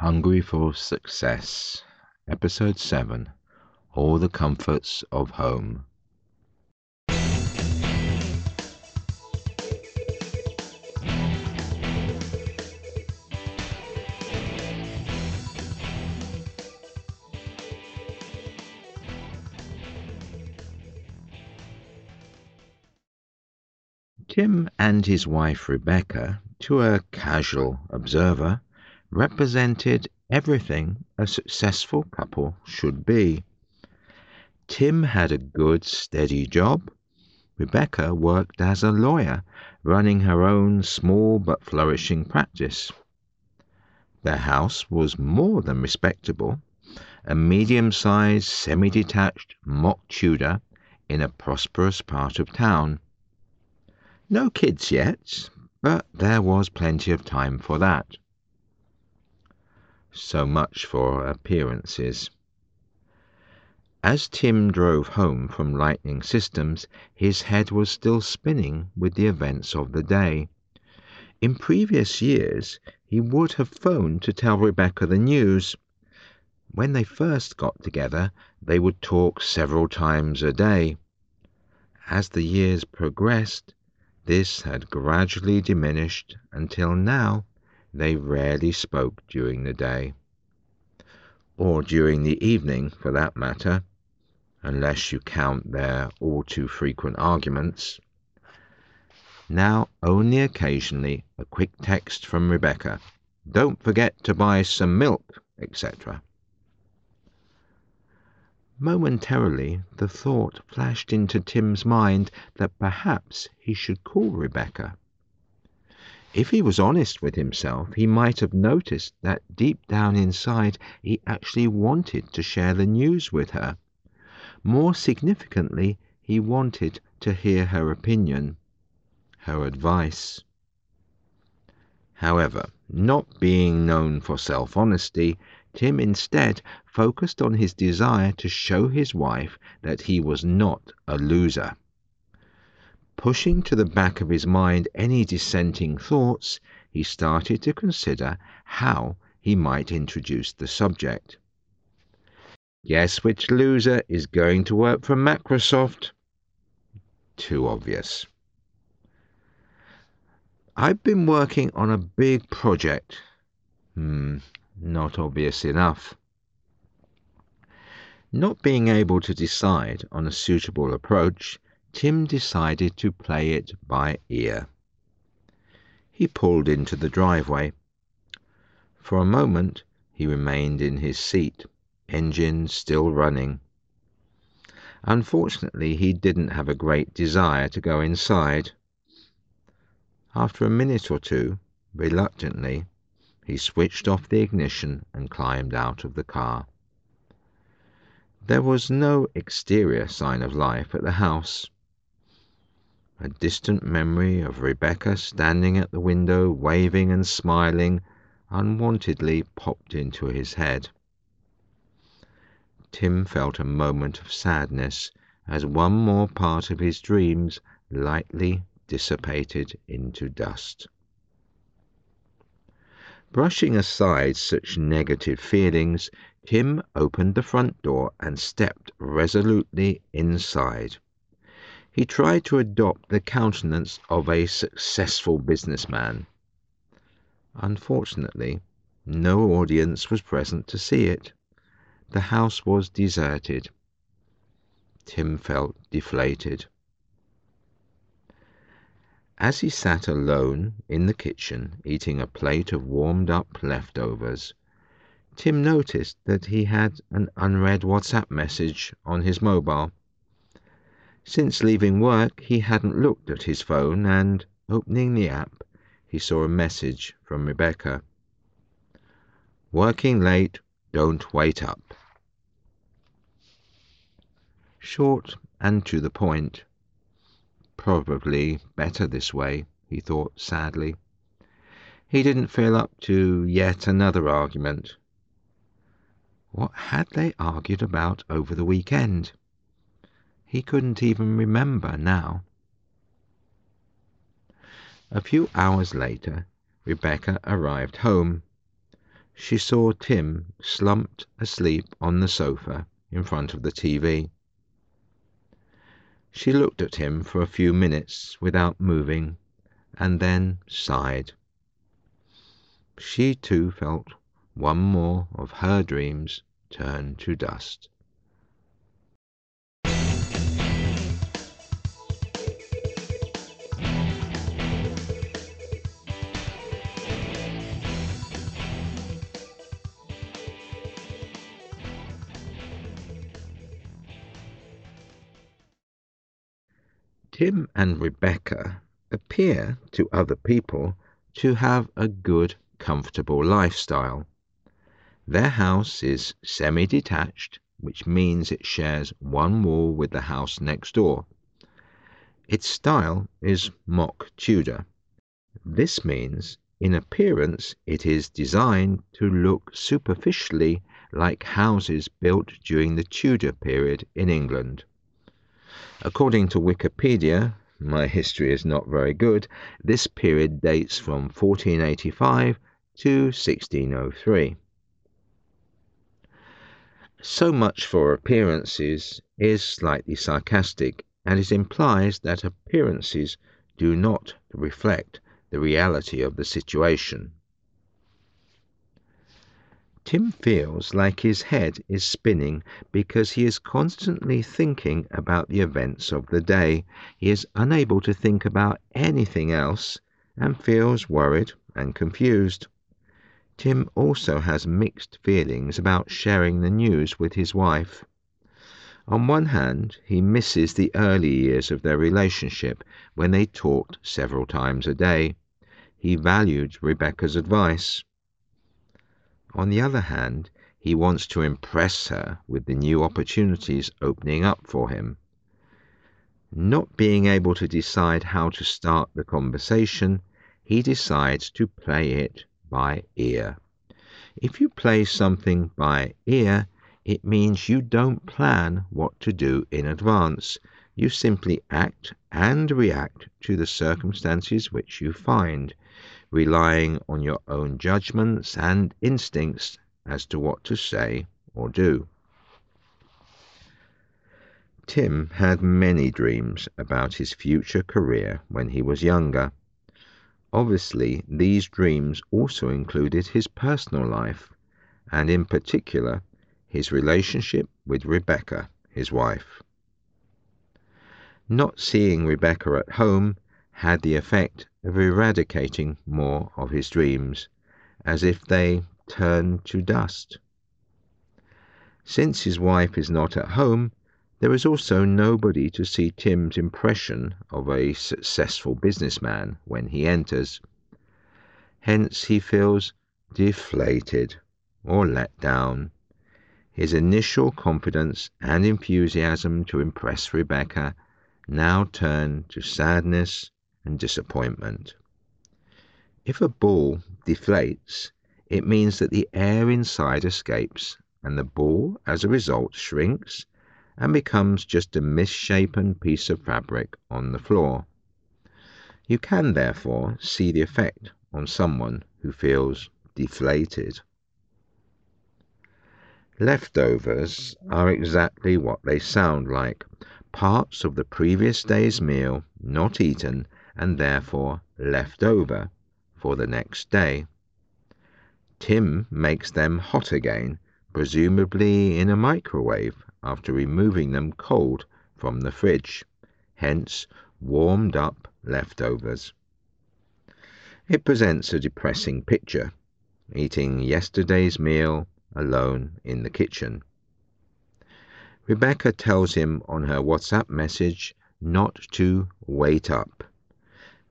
Hungry for Success, Episode 7 All the Comforts of Home. Tim and his wife Rebecca, to a casual observer, represented everything a successful couple should be. Tim had a good, steady job. Rebecca worked as a lawyer, running her own small but flourishing practice. Their house was more than respectable, a medium sized, semi detached mock Tudor in a prosperous part of town. No kids yet, but there was plenty of time for that. So much for appearances. As Tim drove home from Lightning Systems, his head was still spinning with the events of the day. In previous years, he would have phoned to tell Rebecca the news. When they first got together, they would talk several times a day. As the years progressed, this had gradually diminished until now they rarely spoke during the day. Or during the evening, for that matter, unless you count their all too frequent arguments. Now only occasionally a quick text from Rebecca. Don't forget to buy some milk, etc. Momentarily the thought flashed into Tim's mind that perhaps he should call Rebecca. If he was honest with himself, he might have noticed that deep down inside he actually wanted to share the news with her. More significantly, he wanted to hear her opinion, her advice. However, not being known for self honesty, Tim instead focused on his desire to show his wife that he was not a loser. Pushing to the back of his mind any dissenting thoughts, he started to consider how he might introduce the subject. Guess which loser is going to work for Microsoft? Too obvious. I've been working on a big project. Hmm, not obvious enough. Not being able to decide on a suitable approach, Tim decided to play it by ear. He pulled into the driveway. For a moment he remained in his seat, engine still running. Unfortunately, he didn't have a great desire to go inside. After a minute or two, reluctantly, he switched off the ignition and climbed out of the car. There was no exterior sign of life at the house. A distant memory of Rebecca standing at the window, waving and smiling, unwontedly popped into his head. Tim felt a moment of sadness as one more part of his dreams lightly dissipated into dust. Brushing aside such negative feelings, Tim opened the front door and stepped resolutely inside. He tried to adopt the countenance of a successful businessman. Unfortunately, no audience was present to see it. The house was deserted. Tim felt deflated. As he sat alone in the kitchen eating a plate of warmed up leftovers, Tim noticed that he had an unread WhatsApp message on his mobile. Since leaving work, he hadn't looked at his phone, and, opening the app, he saw a message from Rebecca. Working late, don't wait up. Short and to the point. Probably better this way, he thought sadly. He didn't feel up to yet another argument. What had they argued about over the weekend? He couldn't even remember now. A few hours later, Rebecca arrived home. she saw Tim slumped asleep on the sofa in front of the TV. She looked at him for a few minutes without moving, and then sighed. She too felt one more of her dreams turn to dust. Tim and Rebecca appear to other people to have a good, comfortable lifestyle. Their house is semi detached, which means it shares one wall with the house next door. Its style is mock Tudor. This means in appearance it is designed to look superficially like houses built during the Tudor period in England. According to Wikipedia, my history is not very good, this period dates from 1485 to 1603. So much for appearances is slightly sarcastic, and it implies that appearances do not reflect the reality of the situation. Tim feels like his head is spinning because he is constantly thinking about the events of the day. He is unable to think about anything else and feels worried and confused. Tim also has mixed feelings about sharing the news with his wife. On one hand, he misses the early years of their relationship when they talked several times a day. He valued Rebecca's advice. On the other hand, he wants to impress her with the new opportunities opening up for him. Not being able to decide how to start the conversation, he decides to play it by ear. If you play something by ear, it means you don't plan what to do in advance. You simply act and react to the circumstances which you find relying on your own judgments and instincts as to what to say or do. Tim had many dreams about his future career when he was younger. Obviously, these dreams also included his personal life, and in particular, his relationship with Rebecca, his wife. Not seeing Rebecca at home had the effect of eradicating more of his dreams, as if they turned to dust. Since his wife is not at home, there is also nobody to see Tim's impression of a successful businessman when he enters. Hence he feels deflated or let down. His initial confidence and enthusiasm to impress Rebecca now turn to sadness and disappointment. If a ball deflates, it means that the air inside escapes, and the ball, as a result, shrinks and becomes just a misshapen piece of fabric on the floor. You can therefore see the effect on someone who feels deflated. Leftovers are exactly what they sound like parts of the previous day's meal not eaten and therefore left over for the next day. Tim makes them hot again, presumably in a microwave after removing them cold from the fridge, hence warmed up leftovers. It presents a depressing picture, eating yesterday's meal alone in the kitchen. Rebecca tells him on her WhatsApp message not to wait up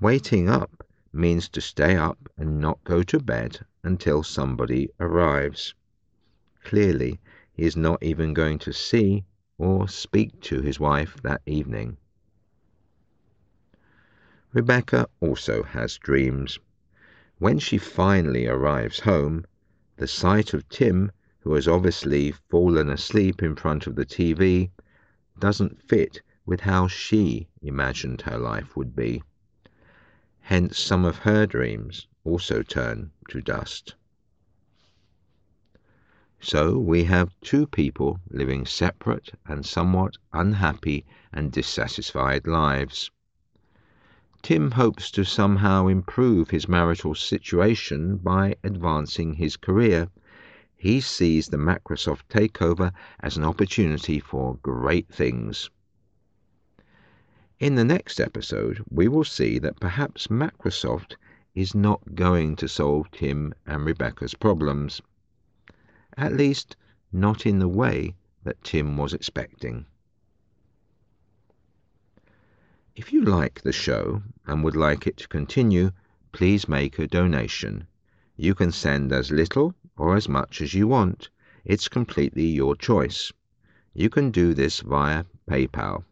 Waiting up means to stay up and not go to bed until somebody arrives. Clearly, he is not even going to see or speak to his wife that evening. Rebecca also has dreams. When she finally arrives home, the sight of Tim, who has obviously fallen asleep in front of the TV, doesn't fit with how she imagined her life would be. Hence some of her dreams also turn to dust. So we have two people living separate and somewhat unhappy and dissatisfied lives. Tim hopes to somehow improve his marital situation by advancing his career. He sees the Microsoft takeover as an opportunity for great things. In the next episode, we will see that perhaps Microsoft is not going to solve Tim and Rebecca's problems. At least, not in the way that Tim was expecting. If you like the show and would like it to continue, please make a donation. You can send as little or as much as you want. It's completely your choice. You can do this via PayPal.